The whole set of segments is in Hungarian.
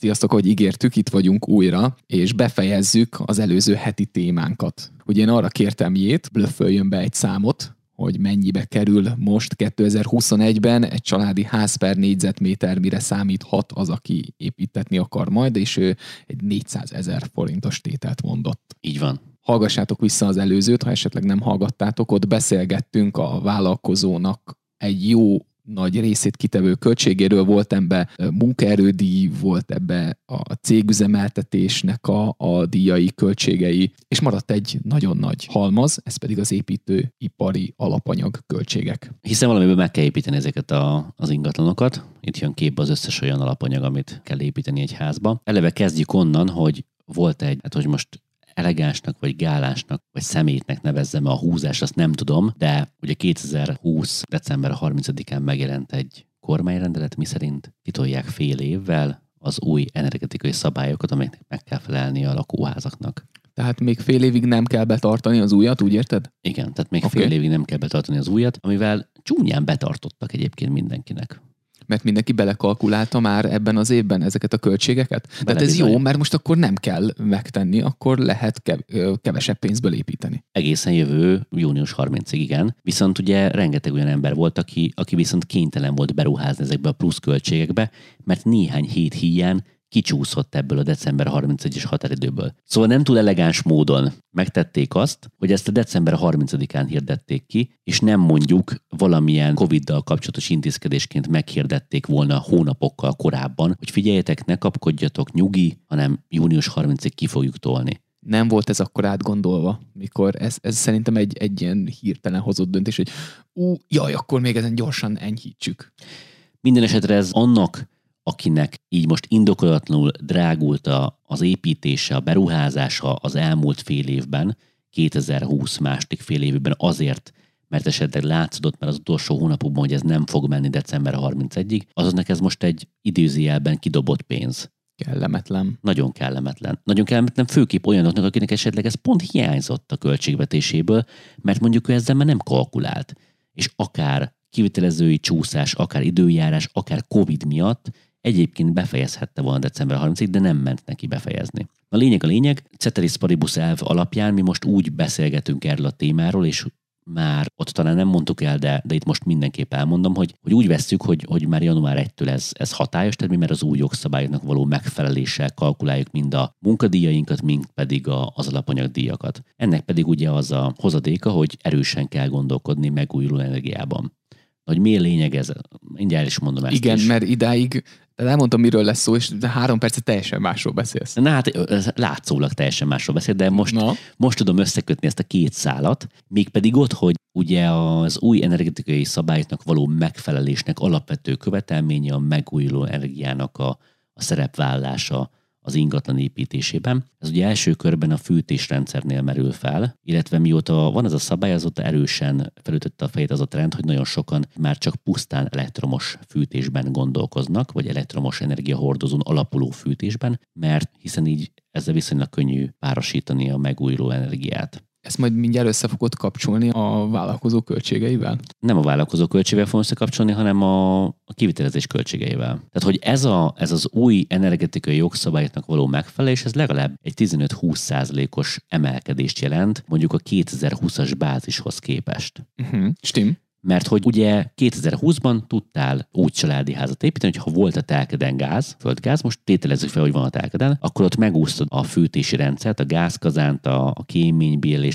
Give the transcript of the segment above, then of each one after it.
Sziasztok, hogy ígértük, itt vagyunk újra, és befejezzük az előző heti témánkat. Ugye én arra kértem jét, blöfföljön be egy számot, hogy mennyibe kerül most 2021-ben egy családi ház per négyzetméter, mire számíthat az, aki építetni akar majd, és ő egy 400 ezer forintos tételt mondott. Így van. Hallgassátok vissza az előzőt, ha esetleg nem hallgattátok, ott beszélgettünk a vállalkozónak egy jó nagy részét kitevő költségéről, volt ebbe munkaerődíj, volt ebbe a cégüzemeltetésnek a, a díjai, költségei, és maradt egy nagyon nagy halmaz, ez pedig az építőipari alapanyag költségek. Hiszen valamiből meg kell építeni ezeket a, az ingatlanokat. Itt jön képbe az összes olyan alapanyag, amit kell építeni egy házba. Eleve kezdjük onnan, hogy volt egy, hát hogy most elegánsnak, vagy gálásnak, vagy szemétnek nevezzem a húzás, azt nem tudom, de ugye 2020. december 30-án megjelent egy kormányrendelet, miszerint kitolják fél évvel az új energetikai szabályokat, amelyeknek meg kell felelni a lakóházaknak. Tehát még fél évig nem kell betartani az újat, úgy érted? Igen, tehát még okay. fél évig nem kell betartani az újat, amivel csúnyán betartottak egyébként mindenkinek mert mindenki belekalkulálta már ebben az évben ezeket a költségeket. Bele Tehát ez bizony. jó, mert most akkor nem kell megtenni, akkor lehet kevesebb pénzből építeni. Egészen jövő június 30-ig, igen. Viszont ugye rengeteg olyan ember volt, aki, aki viszont kénytelen volt beruházni ezekbe a plusz költségekbe, mert néhány hét hiány kicsúszott ebből a december 31-es határidőből. Szóval nem túl elegáns módon megtették azt, hogy ezt a december 30-án hirdették ki, és nem mondjuk valamilyen Covid-dal kapcsolatos intézkedésként meghirdették volna hónapokkal korábban, hogy figyeljetek, ne kapkodjatok, nyugi, hanem június 30-ig ki fogjuk tolni nem volt ez akkor átgondolva, mikor ez, ez szerintem egy, egy ilyen hirtelen hozott döntés, hogy ú, jaj, akkor még ezen gyorsan enyhítsük. Minden esetre ez annak akinek így most indokolatlanul drágult a, az építése, a beruházása az elmúlt fél évben, 2020 második fél évben azért, mert esetleg látszódott már az utolsó hónapokban, hogy ez nem fog menni december 31-ig, azoknak ez most egy időzőjelben kidobott pénz. Kellemetlen. Nagyon kellemetlen. Nagyon kellemetlen főképp olyanoknak, akinek esetleg ez pont hiányzott a költségvetéséből, mert mondjuk ő ezzel már nem kalkulált. És akár kivitelezői csúszás, akár időjárás, akár Covid miatt egyébként befejezhette volna december 30-ig, de nem ment neki befejezni. A lényeg a lényeg, Ceteris Paribus elv alapján mi most úgy beszélgetünk erről a témáról, és már ott talán nem mondtuk el, de, de itt most mindenképp elmondom, hogy, hogy úgy vesszük, hogy, hogy már január 1-től ez, ez hatályos, tehát mi már az új jogszabályoknak való megfeleléssel kalkuláljuk mind a munkadíjainkat, mind pedig a, az alapanyagdíjakat. Ennek pedig ugye az a hozadéka, hogy erősen kell gondolkodni megújuló energiában. Hogy mi a lényeg ez? Mindjárt is mondom ezt Igen, is. mert idáig de elmondtam, miről lesz szó, és három percet teljesen másról beszélsz. Na hát látszólag teljesen másról beszél, de most, Na. most tudom összekötni ezt a két szálat, mégpedig ott, hogy ugye az új energetikai szabályoknak való megfelelésnek alapvető követelménye a megújuló energiának a, a szerepvállása az ingatlan építésében. Ez ugye első körben a fűtésrendszernél merül fel, illetve mióta van ez a szabály, azóta erősen felütötte a fejét az a trend, hogy nagyon sokan már csak pusztán elektromos fűtésben gondolkoznak, vagy elektromos energiahordozón alapuló fűtésben, mert hiszen így ezzel viszonylag könnyű párosítani a megújuló energiát. Ezt majd mindjárt össze fogod kapcsolni a vállalkozó költségeivel? Nem a vállalkozó költségeivel fogom összekapcsolni, hanem a, a kivitelezés költségeivel. Tehát, hogy ez, a, ez az új energetikai jogszabályoknak való megfelelés, ez legalább egy 15-20 százalékos emelkedést jelent mondjuk a 2020-as bázishoz képest. Uh-huh. Stim. Mert hogy ugye 2020-ban tudtál úgy családi házat építeni, hogy ha volt a telkeden gáz, földgáz, most tételezzük fel, hogy van a telkeden, akkor ott megúsztad a fűtési rendszert, a gázkazánt, a, a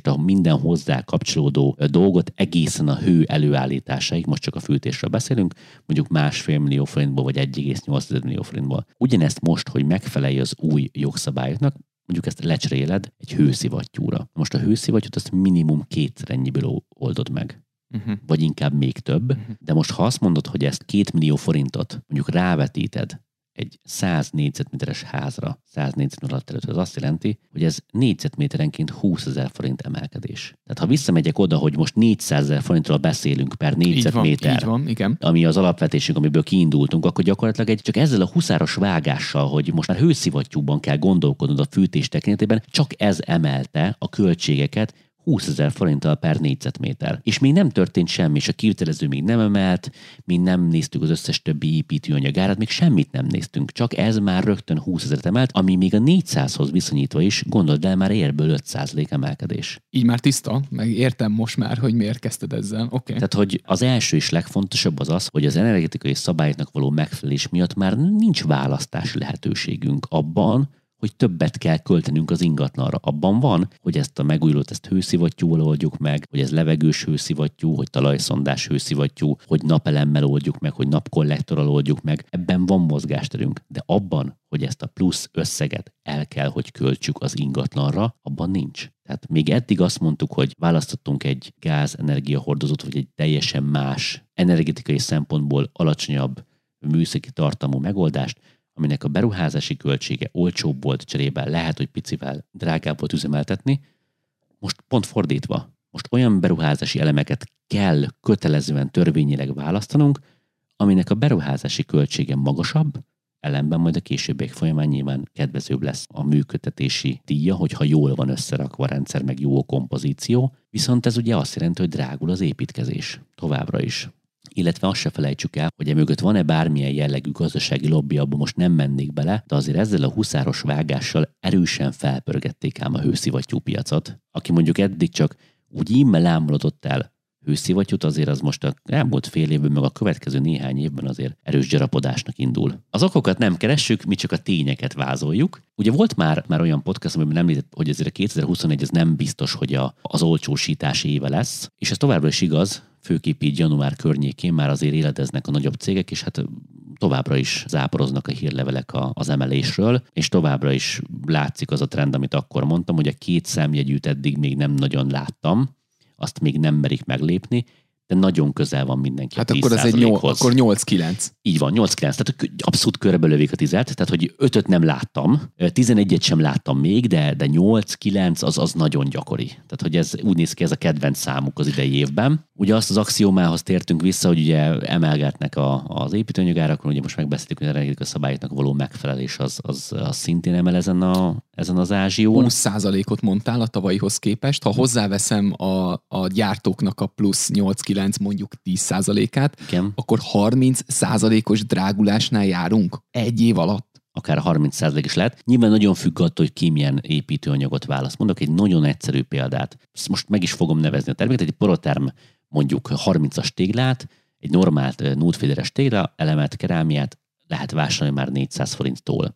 a minden hozzá kapcsolódó dolgot egészen a hő előállításáig, most csak a fűtésről beszélünk, mondjuk másfél millió forintból, vagy 1,8 millió forintból. Ugyanezt most, hogy megfelelj az új jogszabályoknak, mondjuk ezt lecseréled egy hőszivattyúra. Most a hőszivattyút azt minimum kétszer ennyiből oldod meg uh-huh. vagy inkább még több. Uh-huh. De most ha azt mondod, hogy ezt két millió forintot mondjuk rávetíted egy 100 négyzetméteres házra, 100 négyzetméter alatt előtt, az azt jelenti, hogy ez négyzetméterenként 20 ezer forint emelkedés. Tehát ha visszamegyek oda, hogy most 400 ezer forintról beszélünk per négyzetméter, így van, így van, igen. ami az alapvetésünk, amiből kiindultunk, akkor gyakorlatilag egy csak ezzel a huszáros vágással, hogy most már hőszivattyúban kell gondolkodnod a fűtés tekintetében, csak ez emelte a költségeket 20 ezer forinttal per négyzetméter. És még nem történt semmi, és a kivitelező még nem emelt, mi nem néztük az összes többi építőanyagárát, még semmit nem néztünk, csak ez már rögtön 20 ezer emelt, ami még a 400-hoz viszonyítva is, gondold el, már érből 5% emelkedés. Így már tiszta, meg értem most már, hogy miért kezdted ezzel. Okay. Tehát, hogy az első és legfontosabb az az, hogy az energetikai szabályoknak való megfelelés miatt már nincs választási lehetőségünk abban, hogy többet kell költenünk az ingatlanra. Abban van, hogy ezt a megújulót ezt hőszivattyúval oldjuk meg, hogy ez levegős hőszivattyú, hogy talajszondás hőszivattyú, hogy napelemmel oldjuk meg, hogy napkollektorral oldjuk meg. Ebben van mozgásterünk. De abban, hogy ezt a plusz összeget el kell, hogy költsük az ingatlanra, abban nincs. Tehát még eddig azt mondtuk, hogy választottunk egy gáz energiahordozót, vagy egy teljesen más energetikai szempontból alacsonyabb műszaki tartalmú megoldást, aminek a beruházási költsége olcsóbb volt cserében, lehet, hogy picivel drágább volt üzemeltetni. Most pont fordítva, most olyan beruházási elemeket kell kötelezően törvényileg választanunk, aminek a beruházási költsége magasabb, ellenben majd a későbbiek folyamán nyilván kedvezőbb lesz a működtetési díja, hogyha jól van összerakva a rendszer, meg jó a kompozíció, viszont ez ugye azt jelenti, hogy drágul az építkezés továbbra is illetve azt se felejtsük el, hogy emögött van-e bármilyen jellegű gazdasági lobby, abban most nem mennék bele, de azért ezzel a huszáros vágással erősen felpörgették ám a hőszivattyú piacot, aki mondjuk eddig csak úgy immel ámulodott el hőszivattyút, azért az most a elmúlt fél évben, meg a következő néhány évben azért erős gyarapodásnak indul. Az okokat nem keressük, mi csak a tényeket vázoljuk. Ugye volt már, már olyan podcast, amiben említett, hogy azért a 2021 ez nem biztos, hogy a, az olcsósítás éve lesz, és ez továbbra is igaz, főképp így január környékén már azért életeznek a nagyobb cégek, és hát továbbra is záporoznak a hírlevelek az emelésről, és továbbra is látszik az a trend, amit akkor mondtam, hogy a két szemjegyűt eddig még nem nagyon láttam, azt még nem merik meglépni, de nagyon közel van mindenki Hát akkor ez egy 8, akkor 8-9. Így van, 8-9. Tehát abszolút körbe lövik a tizet, tehát hogy 5 nem láttam, 11-et sem láttam még, de, de 8-9 az, az nagyon gyakori. Tehát hogy ez úgy néz ki, ez a kedvenc számuk az idei évben. Ugye azt az axiómához tértünk vissza, hogy ugye emelgetnek a, az építőanyagárakon, ugye most megbeszéltük, hogy a szabályoknak való megfelelés az, az, az szintén emel ezen, a, ezen az ázsión. 20%-ot mondtál a tavalyihoz képest. Ha hozzáveszem a, a gyártóknak a plusz 8-9 mondjuk 10%-át, Igen. akkor 30%-os drágulásnál járunk egy év alatt akár 30% is lehet. Nyilván nagyon függ attól, hogy ki milyen építőanyagot választ. Mondok egy nagyon egyszerű példát. Ezt most meg is fogom nevezni a terméket. Egy poroterm mondjuk 30-as téglát, egy normált nullféderes tégla, elemet, kerámiát lehet vásárolni már 400 forinttól.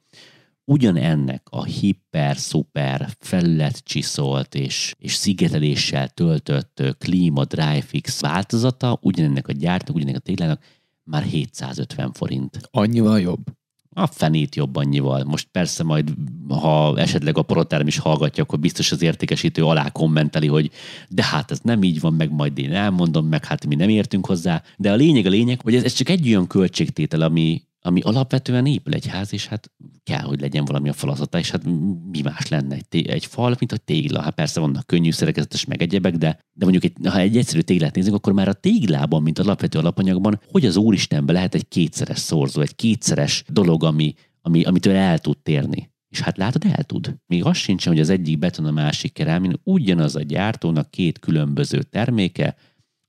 Ugyanennek a hiper, szuper, felületcsiszolt és, és szigeteléssel töltött klíma Dryfix változata, ugyanennek a gyártnak, ugyanennek a téglának már 750 forint. Annyival jobb? A fenét jobb annyival. Most persze majd, ha esetleg a proterm is hallgatja, akkor biztos az értékesítő alá kommenteli, hogy de hát ez nem így van, meg majd én elmondom, meg hát mi nem értünk hozzá. De a lényeg a lényeg, hogy ez, ez csak egy olyan költségtétel, ami, ami alapvetően épül egy ház, és hát kell, hogy legyen valami a falazata, és hát mi más lenne egy, egy fal, mint a tégla. Hát persze vannak könnyű szerkezetes meg egyebek, de, de mondjuk egy, ha egy egyszerű téglát nézünk, akkor már a téglában, mint alapvető alapanyagban, hogy az Úristenben lehet egy kétszeres szorzó, egy kétszeres dolog, ami, ami, amitől el tud térni. És hát látod, el tud. Még az sincsen, hogy az egyik beton, a másik kerámin, ugyanaz a gyártónak két különböző terméke,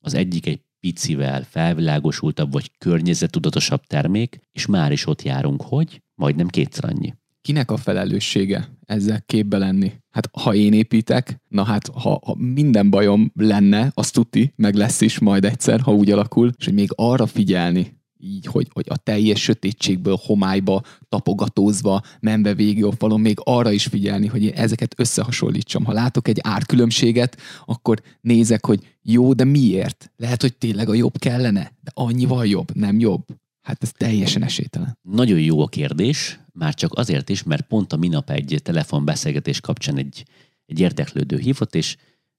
az egyik egy picivel felvilágosultabb vagy környezetudatosabb termék, és már is ott járunk, hogy majdnem kétszer annyi. Kinek a felelőssége ezzel képbe lenni? Hát ha én építek, na hát ha, ha minden bajom lenne, az tuti, meg lesz is majd egyszer, ha úgy alakul, és hogy még arra figyelni, így, hogy, hogy a teljes sötétségből homályba tapogatózva, menve végig a falon, még arra is figyelni, hogy én ezeket összehasonlítsam. Ha látok egy árkülönbséget, akkor nézek, hogy jó, de miért? Lehet, hogy tényleg a jobb kellene, de annyival jobb, nem jobb. Hát ez teljesen esélytelen. Nagyon jó a kérdés, már csak azért is, mert pont a minap egy telefonbeszélgetés kapcsán egy, egy érdeklődő hívott, és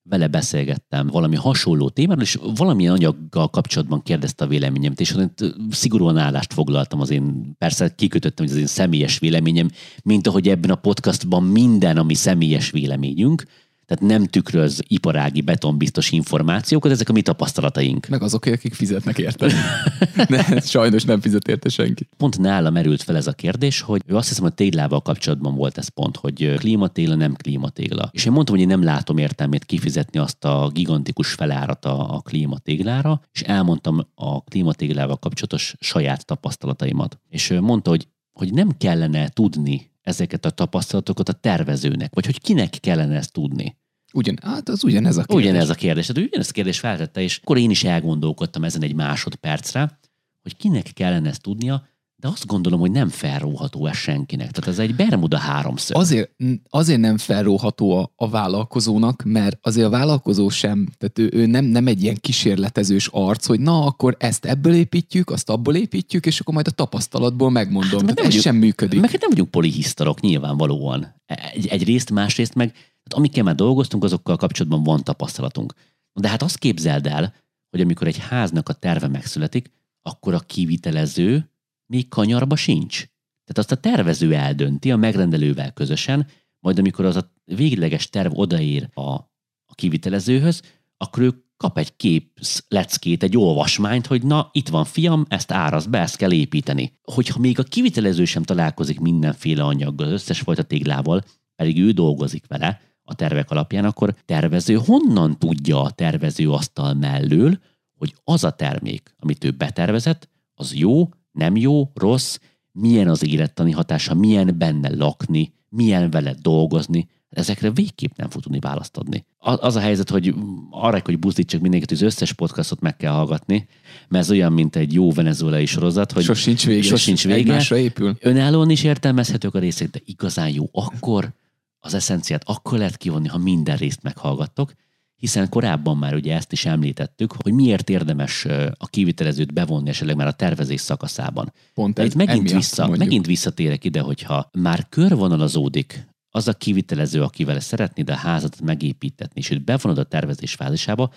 vele beszélgettem valami hasonló témáról, és valamilyen anyaggal kapcsolatban kérdezte a véleményemet, és szigorúan állást foglaltam az én, persze kikötöttem, hogy az én személyes véleményem, mint ahogy ebben a podcastban minden, ami személyes véleményünk, tehát nem tükröz iparági betonbiztos információkat, ezek a mi tapasztalataink. Meg azok, akik fizetnek érte. ne, sajnos nem fizet érte senki. Pont nála merült fel ez a kérdés, hogy ő azt hiszem, hogy téglával kapcsolatban volt ez pont, hogy klímatégla, nem klímatégla. És én mondtam, hogy én nem látom értelmét kifizetni azt a gigantikus felárat a, a klímatéglára, és elmondtam a klímatéglával kapcsolatos saját tapasztalataimat. És mondta, hogy, hogy nem kellene tudni ezeket a tapasztalatokat a tervezőnek, vagy hogy kinek kellene ezt tudni. Ugyan, hát az ugyanez a kérdés. Ugyanez a kérdés. Hát ugyanez a kérdés feltette, és akkor én is elgondolkodtam ezen egy másodpercre, hogy kinek kellene ezt tudnia, de azt gondolom, hogy nem felróható ez senkinek. Tehát ez egy Bermuda háromszög. Azért, azért nem felróható a, a vállalkozónak, mert azért a vállalkozó sem, tehát ő, ő nem, nem egy ilyen kísérletezős arc, hogy na, akkor ezt ebből építjük, azt abból építjük, és akkor majd a tapasztalatból megmondom. Hát, tehát ez vagyunk, sem működik. Meg nem vagyunk polihisztorok nyilvánvalóan. Egy, egy részt, másrészt meg, tehát amikkel már dolgoztunk, azokkal kapcsolatban van tapasztalatunk. De hát azt képzeld el, hogy amikor egy háznak a terve megszületik, akkor a kivitelező még kanyarba sincs. Tehát azt a tervező eldönti a megrendelővel közösen, majd amikor az a végleges terv odaér a, a kivitelezőhöz, akkor ő kap egy kép leckét, egy olvasmányt, hogy na, itt van fiam, ezt áraz be, ezt kell építeni. Hogyha még a kivitelező sem találkozik mindenféle anyaggal, az összes fajta téglával, pedig ő dolgozik vele a tervek alapján, akkor tervező honnan tudja a tervező asztal mellől, hogy az a termék, amit ő betervezett, az jó, nem jó, rossz, milyen az élettani hatása, milyen benne lakni, milyen vele dolgozni, ezekre végképp nem fog tudni választ adni. Az a helyzet, hogy arra, hogy buzdítsak mindenkit, az összes podcastot meg kell hallgatni, mert ez olyan, mint egy jó venezuelai sorozat, hogy sosincs vége, sosincs vége. épül. Önállóan is értelmezhetők a részek, de igazán jó. Akkor, az eszenciát akkor lehet kivonni, ha minden részt meghallgattok, hiszen korábban már ugye ezt is említettük, hogy miért érdemes a kivitelezőt bevonni esetleg már a tervezés szakaszában. Pont ez, itt megint, vissza, megint visszatérek ide, hogyha már körvonalazódik az a kivitelező, akivel szeretnéd a házat megépítetni, és őt bevonod a tervezés fázisába,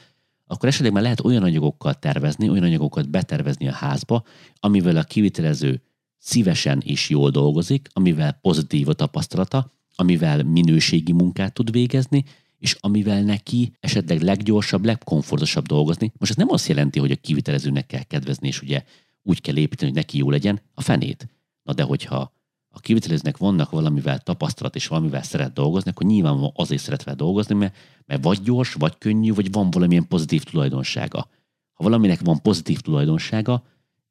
akkor esetleg már lehet olyan anyagokkal tervezni, olyan anyagokat betervezni a házba, amivel a kivitelező szívesen és jól dolgozik, amivel pozitív a tapasztalata, amivel minőségi munkát tud végezni, és amivel neki esetleg leggyorsabb, legkomfortosabb dolgozni. Most ez nem azt jelenti, hogy a kivitelezőnek kell kedvezni, és ugye úgy kell építeni, hogy neki jó legyen, a fenét. Na de hogyha a kivitelezőnek vannak valamivel tapasztalat, és valamivel szeret dolgozni, akkor nyilván azért szeret vele dolgozni, mert, mert vagy gyors, vagy könnyű, vagy van valamilyen pozitív tulajdonsága. Ha valaminek van pozitív tulajdonsága,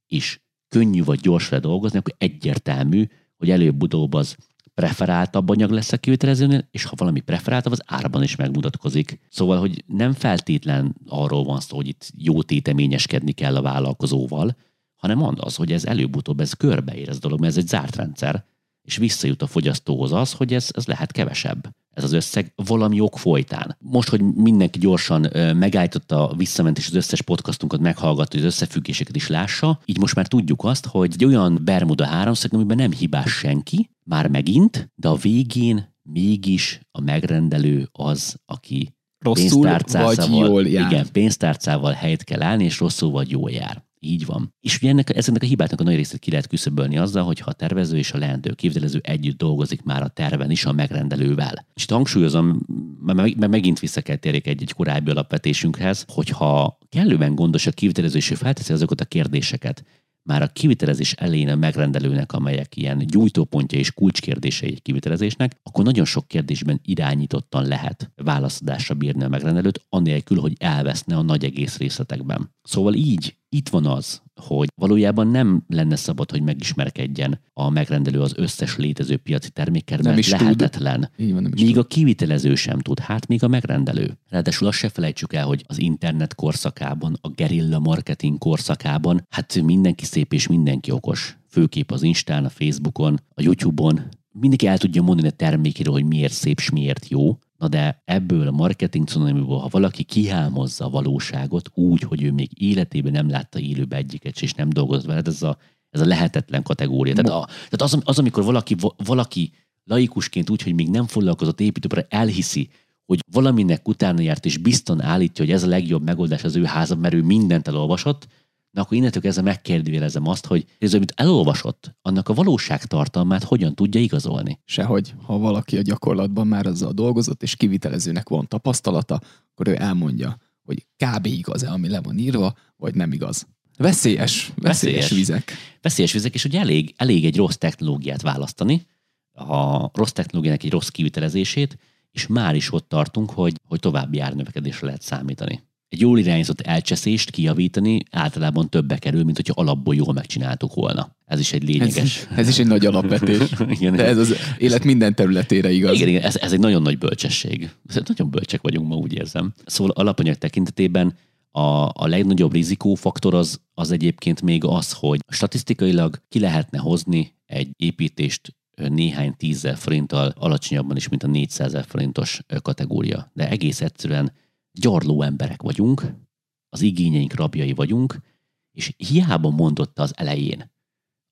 és könnyű vagy gyors vele dolgozni, akkor egyértelmű, hogy előbb-utóbb az preferáltabb anyag lesz a kivitelezőnél, és ha valami preferáltabb, az árban is megmutatkozik. Szóval, hogy nem feltétlen arról van szó, hogy itt jó téteményeskedni kell a vállalkozóval, hanem az, hogy ez előbb-utóbb ez körbeér ez dolog, mert ez egy zárt rendszer, és visszajut a fogyasztóhoz az, hogy ez, ez lehet kevesebb ez az összeg valami ok folytán. Most, hogy mindenki gyorsan megállította, visszament és az összes podcastunkat meghallgatta, az összefüggéseket is lássa, így most már tudjuk azt, hogy egy olyan Bermuda háromszög, amiben nem hibás senki, már megint, de a végén mégis a megrendelő az, aki rosszul vagy jól jár. Igen, pénztárcával helyet kell állni, és rosszul vagy jól jár. Így van. És ugye ennek, ezeknek a hibáknak a nagy részét ki lehet küszöbölni azzal, hogy ha a tervező és a leendő kivitelező együtt dolgozik már a terven is a megrendelővel. És itt hangsúlyozom, mert megint vissza kell térjek egy-egy korábbi alapvetésünkhez, hogyha kellően gondos a kivitelező és felteszi azokat a kérdéseket, már a kivitelezés elején a megrendelőnek, amelyek ilyen gyújtópontja és kulcskérdései egy kivitelezésnek, akkor nagyon sok kérdésben irányítottan lehet válaszadásra bírni a megrendelőt, anélkül, hogy elveszne a nagy egész részletekben. Szóval így itt van az, hogy valójában nem lenne szabad, hogy megismerkedjen a megrendelő az összes létező piaci termékkel, mert is lehetetlen. Így van, nem is míg tud. a kivitelező sem tud, hát még a megrendelő. Ráadásul azt se felejtsük el, hogy az internet korszakában, a gerilla marketing korszakában, hát mindenki szép és mindenki okos. Főkép az Instán, a Facebookon, a YouTube-on, mindenki el tudja mondani a termékéről, hogy miért szép és miért jó, Na de ebből a marketing cunamiból, ha valaki kihámozza a valóságot úgy, hogy ő még életében nem látta élőbe egyiket, és nem dolgozott veled, ez a, ez a lehetetlen kategória. Tehát, a, tehát az, az, amikor valaki, valaki laikusként úgy, hogy még nem foglalkozott építőbre, elhiszi, hogy valaminek utána járt, és bizton állítja, hogy ez a legjobb megoldás az ő háza, mert ő mindent elolvasott, Na akkor innentől kezdve megkérdőjelezem azt, hogy ez, amit elolvasott, annak a valóságtartalmát hogyan tudja igazolni. Sehogy, ha valaki a gyakorlatban már azzal dolgozott, és kivitelezőnek van tapasztalata, akkor ő elmondja, hogy kb. igaz-e, ami le van írva, vagy nem igaz. Veszélyes, veszélyes, veszélyes vizek. Veszélyes vizek, és ugye elég, elég egy rossz technológiát választani, a rossz technológiának egy rossz kivitelezését, és már is ott tartunk, hogy, hogy további árnövekedésre lehet számítani. Egy jól irányzott elcseszést kijavítani általában többe kerül, mint hogyha alapból jól megcsináltuk volna. Ez is egy lényeges. Ez, ez is egy nagy alapvetés. igen, De ez az élet minden területére igaz. Igen, igen ez, ez egy nagyon nagy bölcsesség. Nagyon bölcsek vagyunk ma, úgy érzem. Szóval alapanyag tekintetében a, a legnagyobb rizikófaktor az, az egyébként még az, hogy statisztikailag ki lehetne hozni egy építést néhány tízzel forinttal alacsonyabban is, mint a 400 forintos kategória. De egész egyszerűen gyarló emberek vagyunk, az igényeink rabjai vagyunk, és hiába mondotta az elején,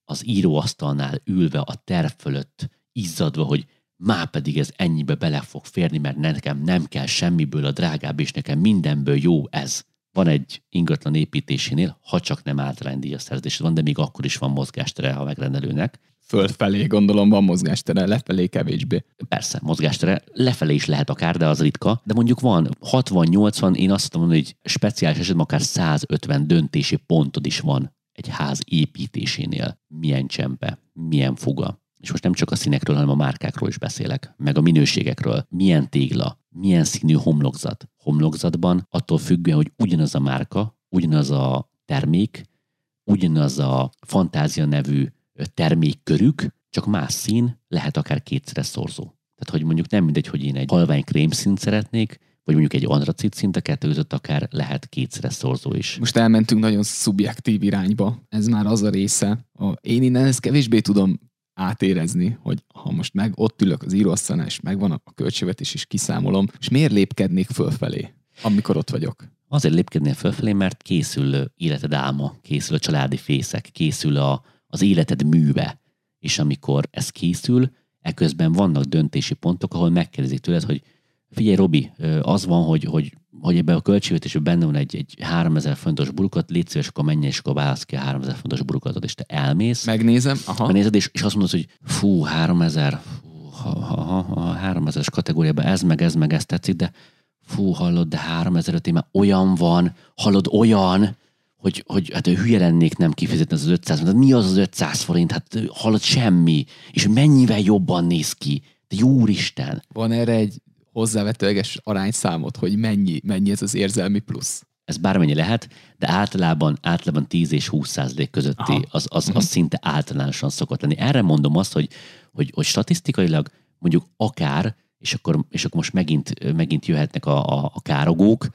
az íróasztalnál ülve a terv fölött, izzadva, hogy már pedig ez ennyibe bele fog férni, mert nekem nem kell semmiből a drágább, és nekem mindenből jó ez. Van egy ingatlan építésénél, ha csak nem általánydíjas szerzés van, de még akkor is van mozgástere a megrendelőnek, fölfelé gondolom van mozgástere, lefelé kevésbé. Persze, mozgástere lefelé is lehet akár, de az ritka. De mondjuk van 60-80, én azt mondani, hogy speciális esetben akár 150 döntési pontod is van egy ház építésénél. Milyen csempe, milyen fuga. És most nem csak a színekről, hanem a márkákról is beszélek, meg a minőségekről. Milyen tégla, milyen színű homlokzat. Homlokzatban attól függően, hogy ugyanaz a márka, ugyanaz a termék, ugyanaz a fantázia nevű termékkörük, csak más szín, lehet akár kétszeres szorzó. Tehát, hogy mondjuk nem mindegy, hogy én egy halvány krémszínt szeretnék, vagy mondjuk egy antracit szint, a kettő között akár lehet kétszeres szorzó is. Most elmentünk nagyon szubjektív irányba. Ez már az a része. A, én innen ezt kevésbé tudom átérezni, hogy ha most meg ott ülök az íróasztalnál, és megvan a költségvetés, és kiszámolom, és miért lépkednék fölfelé, amikor ott vagyok? Azért lépkednél fölfelé, mert készül életed álma, készül a családi fészek, készül a, az életed műve. És amikor ez készül, eközben vannak döntési pontok, ahol megkérdezik tőled, hogy figyelj Robi, az van, hogy, hogy, hogy ebben a költségvetésben benne van egy, egy 3000 fontos burukat, légy szíves, akkor menj, és akkor válasz ki a 3000 fontos burukatot, és te elmész. Megnézem, aha. Megnézed, és, és azt mondod, hogy fú, 3000, fú, ha, ha, ha, ha 3000-es kategóriában ez meg, ez meg, ez tetszik, de fú, hallod, de 3000 már olyan van, hallod, olyan, hogy, hogy hát hülye lennék nem kifizetni az 500 forint. Mi az az 500 forint? Hát hallott semmi. És mennyivel jobban néz ki. De jó Úristen. Van erre egy hozzávetőleges arányszámot, hogy mennyi, mennyi ez az érzelmi plusz? Ez bármennyi lehet, de általában, általában 10 és 20 százalék közötti az, az, az uh-huh. szinte általánosan szokott lenni. Erre mondom azt, hogy, hogy, hogy statisztikailag mondjuk akár, és akkor, és akkor most megint, megint jöhetnek a, a, a károgók,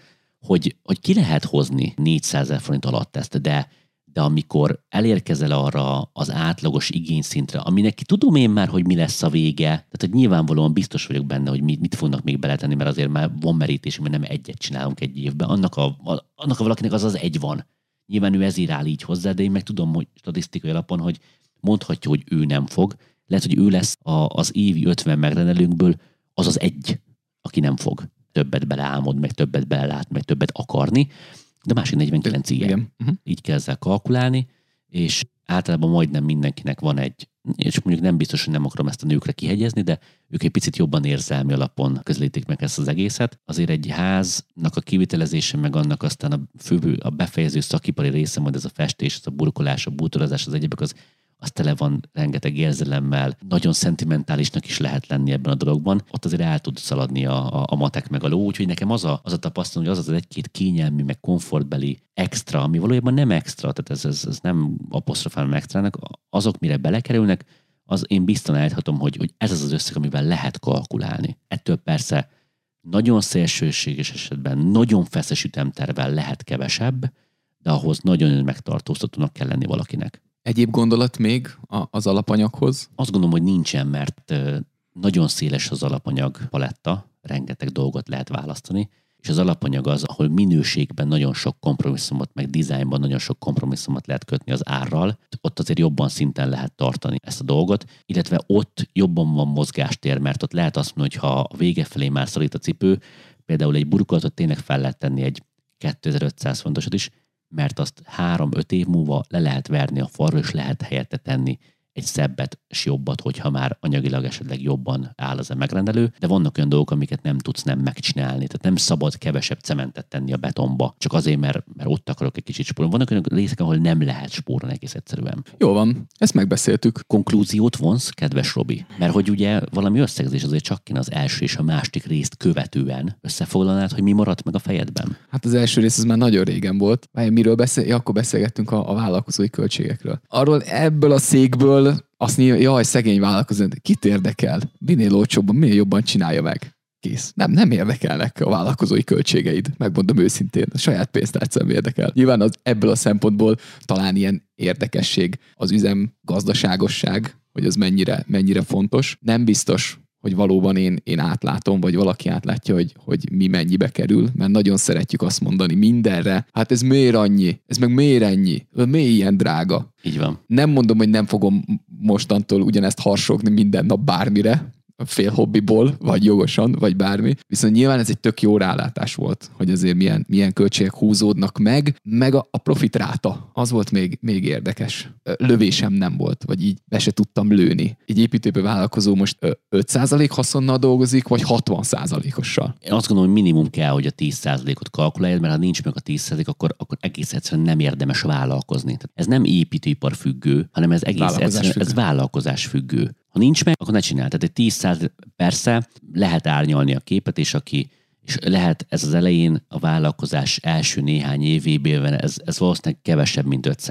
hogy, hogy ki lehet hozni 400 ezer forint alatt ezt, de, de amikor elérkezel arra az átlagos igényszintre, aminek tudom én már, hogy mi lesz a vége, tehát hogy nyilvánvalóan biztos vagyok benne, hogy mit, mit fognak még beletenni, mert azért már van merítés, mert nem egyet csinálunk egy évben, annak a, a, annak a valakinek az az egy van. Nyilván ő ezért áll így hozzá, de én meg tudom, hogy statisztikai alapon, hogy mondhatja, hogy ő nem fog. Lehet, hogy ő lesz a, az évi 50 megrendelőnkből az az egy, aki nem fog többet beleálmod, meg többet belelát, meg többet akarni, de másik 49 ilyen. Igen. Uh-huh. Így kell ezzel kalkulálni, és általában majdnem mindenkinek van egy, és mondjuk nem biztos, hogy nem akarom ezt a nőkre kihegyezni, de ők egy picit jobban érzelmi alapon közlítik meg ezt az egészet. Azért egy háznak a kivitelezése, meg annak aztán a fő, a befejező szakipari része, majd ez a festés, ez a burkolás, a bútorozás, az egyébek, az az tele van rengeteg érzelemmel, nagyon szentimentálisnak is lehet lenni ebben a dologban, ott azért el tud szaladni a, a, a matek meg a ló, úgyhogy nekem az a, az a tapasztalat, hogy az az egy-két kényelmi, meg komfortbeli extra, ami valójában nem extra, tehát ez, ez, ez nem apostrofálom extrának, azok mire belekerülnek, az én biztosan állíthatom, hogy, hogy ez az az összeg, amivel lehet kalkulálni. Ettől persze nagyon szélsőséges esetben, nagyon feszes ütemtervel lehet kevesebb, de ahhoz nagyon megtartóztatónak kell lenni valakinek. Egyéb gondolat még az alapanyaghoz? Azt gondolom, hogy nincsen, mert nagyon széles az alapanyag paletta, rengeteg dolgot lehet választani, és az alapanyag az, ahol minőségben nagyon sok kompromisszumot, meg dizájnban nagyon sok kompromisszumot lehet kötni az árral, ott azért jobban szinten lehet tartani ezt a dolgot, illetve ott jobban van mozgástér, mert ott lehet azt mondani, hogy ha a vége felé már szorít a cipő, például egy burkolatot tényleg fel lehet tenni egy 2500 fontosat is, mert azt három-öt év múlva le lehet verni a falra, és lehet helyette tenni egy szebbet és jobbat, hogyha már anyagilag esetleg jobban áll az a megrendelő, de vannak olyan dolgok, amiket nem tudsz nem megcsinálni. Tehát nem szabad kevesebb cementet tenni a betonba, csak azért, mert, mert ott akarok egy kicsit spórolni. Vannak olyan részek, ahol nem lehet spórolni egész egyszerűen. Jó van, ezt megbeszéltük. Konklúziót vonsz, kedves Robi? Mert hogy ugye valami összegzés azért csak az első és a második részt követően összefoglalnád, hogy mi maradt meg a fejedben. Hát az első rész az már nagyon régen volt. Miről beszél? Ja, akkor beszélgettünk a, a vállalkozói költségekről. Arról ebből a székből azt mondja, jaj, szegény vállalkozó, kit érdekel? Minél olcsóbban, minél jobban csinálja meg. Kész. Nem, nem érdekelnek a vállalkozói költségeid, megmondom őszintén. A saját pénztárcám érdekel. Nyilván az, ebből a szempontból talán ilyen érdekesség, az üzem gazdaságosság, hogy az mennyire, mennyire fontos. Nem biztos, hogy valóban én, én átlátom, vagy valaki átlátja, hogy, hogy mi mennyibe kerül, mert nagyon szeretjük azt mondani mindenre, hát ez miért annyi, ez meg miért ennyi, miért ilyen drága. Így van. Nem mondom, hogy nem fogom mostantól ugyanezt harsogni minden nap bármire, fél hobbiból, vagy jogosan, vagy bármi. Viszont nyilván ez egy tök jó rálátás volt, hogy azért milyen, milyen költségek húzódnak meg, meg a, a profit ráta, az volt még, még érdekes. Lövésem nem volt, vagy így be se tudtam lőni. Egy építőbe vállalkozó most 5% haszonnal dolgozik, vagy 60%-ossal. Én azt gondolom, hogy minimum kell, hogy a 10%-ot kalkuláljad, mert ha nincs meg a 10%, akkor, akkor egész egyszerűen nem érdemes vállalkozni. Tehát ez nem építőipar függő, hanem ez egész egyszerűen függő. ez vállalkozás függő. Ha nincs meg, akkor ne csinálj. Tehát egy 10 persze lehet árnyalni a képet, és aki és lehet ez az elején a vállalkozás első néhány évében, ez, ez valószínűleg kevesebb, mint 5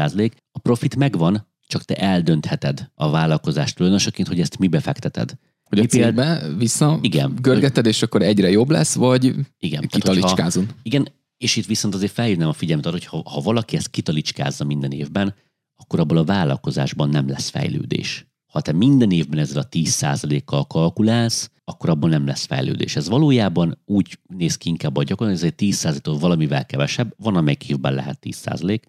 A profit megvan, csak te eldöntheted a vállalkozás tulajdonosaként, hogy ezt mi befekteted. Hogy a célbe vissza igen, görgeted, és akkor egyre jobb lesz, vagy igen, kitalicskázunk. Igen, és itt viszont azért felhívnám a figyelmet arra, hogy ha, ha valaki ezt kitalicskázza minden évben, akkor abból a vállalkozásban nem lesz fejlődés. Ha te minden évben ezzel a 10%-kal kalkulálsz, akkor abban nem lesz fejlődés. Ez valójában úgy néz ki inkább a gyakorlatban, hogy ez egy 10%-tól valamivel kevesebb, van amelyik évben lehet 10%,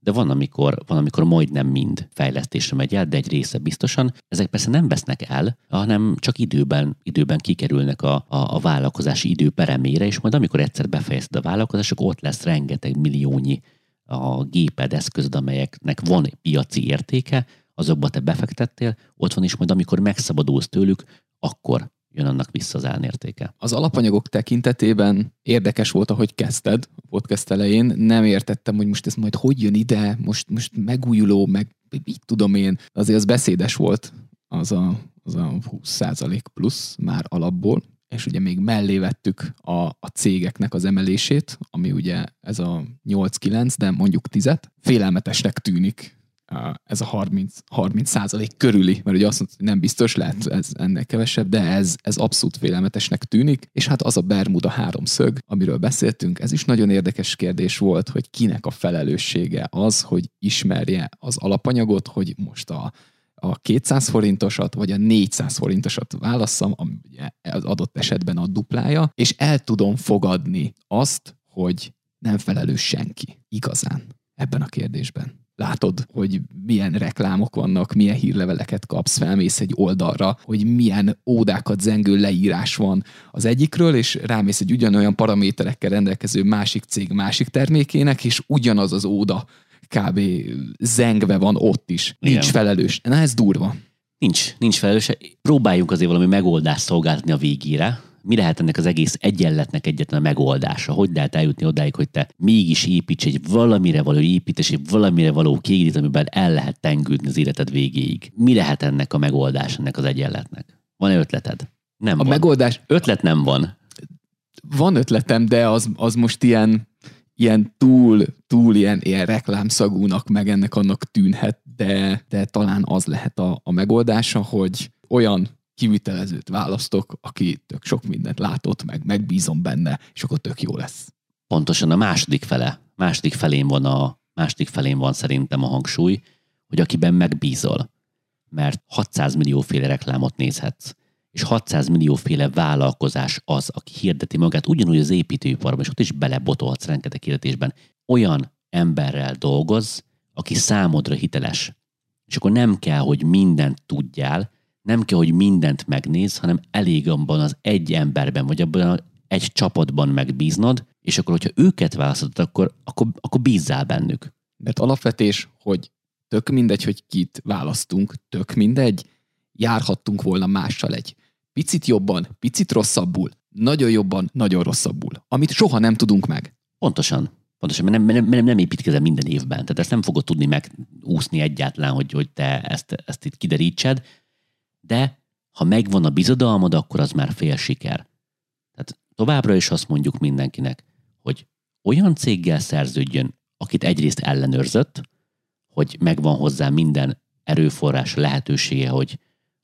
de van amikor, van, amikor majdnem mind fejlesztésre megy el, de egy része biztosan. Ezek persze nem vesznek el, hanem csak időben, időben kikerülnek a, a, a vállalkozási idő peremére, és majd amikor egyszer befejezted a vállalkozás, akkor ott lesz rengeteg milliónyi a géped, eszközöd, amelyeknek van piaci értéke, azokba te befektettél, ott van is majd, amikor megszabadulsz tőlük, akkor jön annak vissza az elnértéke. Az alapanyagok tekintetében érdekes volt, ahogy kezdted a podcast elején. Nem értettem, hogy most ez majd hogy jön ide, most, most megújuló, meg mit tudom én. Azért az beszédes volt az a, az a 20% plusz már alapból, és ugye még mellé vettük a, a cégeknek az emelését, ami ugye ez a 8-9, de mondjuk 10 Félelmetesnek tűnik ez a 30, 30 százalék körüli, mert ugye azt mondta, hogy nem biztos, lehet ez ennek kevesebb, de ez, ez abszolút félelmetesnek tűnik, és hát az a Bermuda háromszög, amiről beszéltünk, ez is nagyon érdekes kérdés volt, hogy kinek a felelőssége az, hogy ismerje az alapanyagot, hogy most a, a 200 forintosat, vagy a 400 forintosat válasszam, ami ugye az adott esetben a duplája, és el tudom fogadni azt, hogy nem felelős senki igazán ebben a kérdésben látod, hogy milyen reklámok vannak, milyen hírleveleket kapsz, felmész egy oldalra, hogy milyen ódákat zengő leírás van az egyikről, és rámész egy ugyanolyan paraméterekkel rendelkező másik cég másik termékének, és ugyanaz az óda kb. zengve van ott is. Nincs Igen. felelős. Na ez durva. Nincs, nincs felelős. Próbáljunk azért valami megoldást szolgáltatni a végére, mi lehet ennek az egész egyenletnek egyetlen megoldása? Hogy lehet eljutni odáig, hogy te mégis építs egy valamire való építés, egy valamire való kiégít, amiben el lehet tengődni az életed végéig? Mi lehet ennek a megoldás, ennek az egyenletnek? Van-e ötleted? Nem a van. megoldás... Ötlet nem van. Van ötletem, de az, az most ilyen, ilyen túl, túl ilyen, ilyen reklámszagúnak, meg ennek annak tűnhet, de, de talán az lehet a, a megoldása, hogy olyan kivitelezőt választok, aki tök sok mindent látott, meg megbízom benne, és akkor tök jó lesz. Pontosan a második fele, második felén van a második felén van szerintem a hangsúly, hogy akiben megbízol. Mert 600 millió féle reklámot nézhetsz, és 600 millió féle vállalkozás az, aki hirdeti magát, ugyanúgy az építőiparban, és ott is belebotolhatsz rengeteg hirdetésben. Olyan emberrel dolgoz, aki számodra hiteles. És akkor nem kell, hogy mindent tudjál, nem kell, hogy mindent megnéz, hanem elég abban az egy emberben, vagy abban egy csapatban megbíznod, És akkor, hogyha őket választod, akkor, akkor, akkor bízzál bennük. Mert alapvetés, hogy tök mindegy, hogy kit választunk, tök mindegy, járhattunk volna mással egy picit jobban, picit rosszabbul, nagyon jobban, nagyon rosszabbul, amit soha nem tudunk meg. Pontosan. Pontosan, mert nem, nem, nem, nem építkezel minden évben. Tehát ezt nem fogod tudni megúszni egyáltalán, hogy, hogy te ezt, ezt itt kiderítsed, de ha megvan a bizodalmad, akkor az már fél siker. Tehát továbbra is azt mondjuk mindenkinek, hogy olyan céggel szerződjön, akit egyrészt ellenőrzött, hogy megvan hozzá minden erőforrás lehetősége, hogy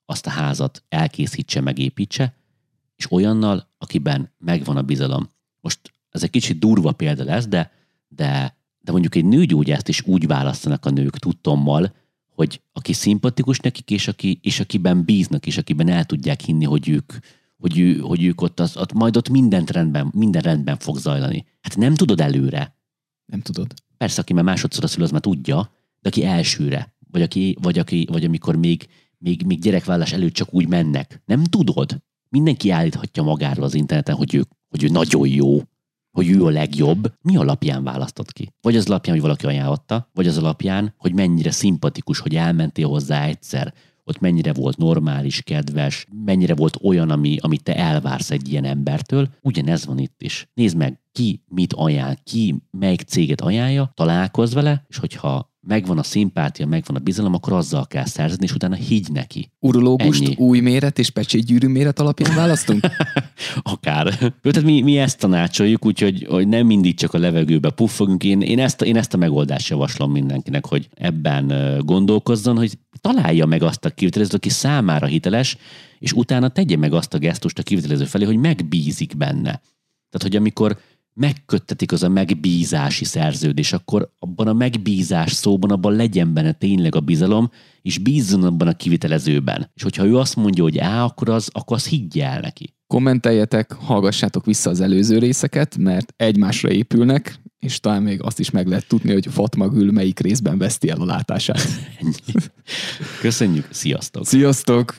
azt a házat elkészítse, megépítse, és olyannal, akiben megvan a bizalom. Most ez egy kicsit durva példa lesz, de, de, de mondjuk egy nőgyógyászt is úgy választanak a nők tudtommal, hogy aki szimpatikus nekik, és, aki, és akiben bíznak, és akiben el tudják hinni, hogy ők, hogy, ő, hogy ők ott, az, ott, majd ott mindent rendben, minden rendben fog zajlani. Hát nem tudod előre. Nem tudod. Persze, aki már másodszor a szül, az már tudja, de aki elsőre, vagy, aki, vagy, aki, vagy amikor még, még, még gyerekvállás előtt csak úgy mennek. Nem tudod. Mindenki állíthatja magáról az interneten, hogy ő, hogy ő nagyon jó, hogy ő a legjobb, mi alapján választott ki? Vagy az alapján, hogy valaki ajánlotta, vagy az alapján, hogy mennyire szimpatikus, hogy elmentél hozzá egyszer, ott mennyire volt normális, kedves, mennyire volt olyan, ami, amit te elvársz egy ilyen embertől. Ugyanez van itt is. Nézd meg, ki mit ajánl, ki melyik céget ajánlja, találkozz vele, és hogyha megvan a szimpátia, megvan a bizalom, akkor azzal kell szerzni, és utána higgy neki. Urológust Ennyi. új méret és pecsétgyűrű méret alapján választunk? Akár. Tehát mi, mi ezt tanácsoljuk, úgyhogy hogy nem mindig csak a levegőbe puffogunk. Én, én, ezt, én ezt a megoldást javaslom mindenkinek, hogy ebben gondolkozzon, hogy találja meg azt a kivitelezőt, aki számára hiteles, és utána tegye meg azt a gesztust a kivitelező felé, hogy megbízik benne. Tehát, hogy amikor megköttetik az a megbízási szerződés, akkor abban a megbízás szóban abban legyen benne tényleg a bizalom, és bízzon abban a kivitelezőben. És hogyha ő azt mondja, hogy á, akkor az, akkor az higgye el neki. Kommenteljetek, hallgassátok vissza az előző részeket, mert egymásra épülnek, és talán még azt is meg lehet tudni, hogy Fatma Gül melyik részben veszti el a látását. Köszönjük, sziasztok! Sziasztok!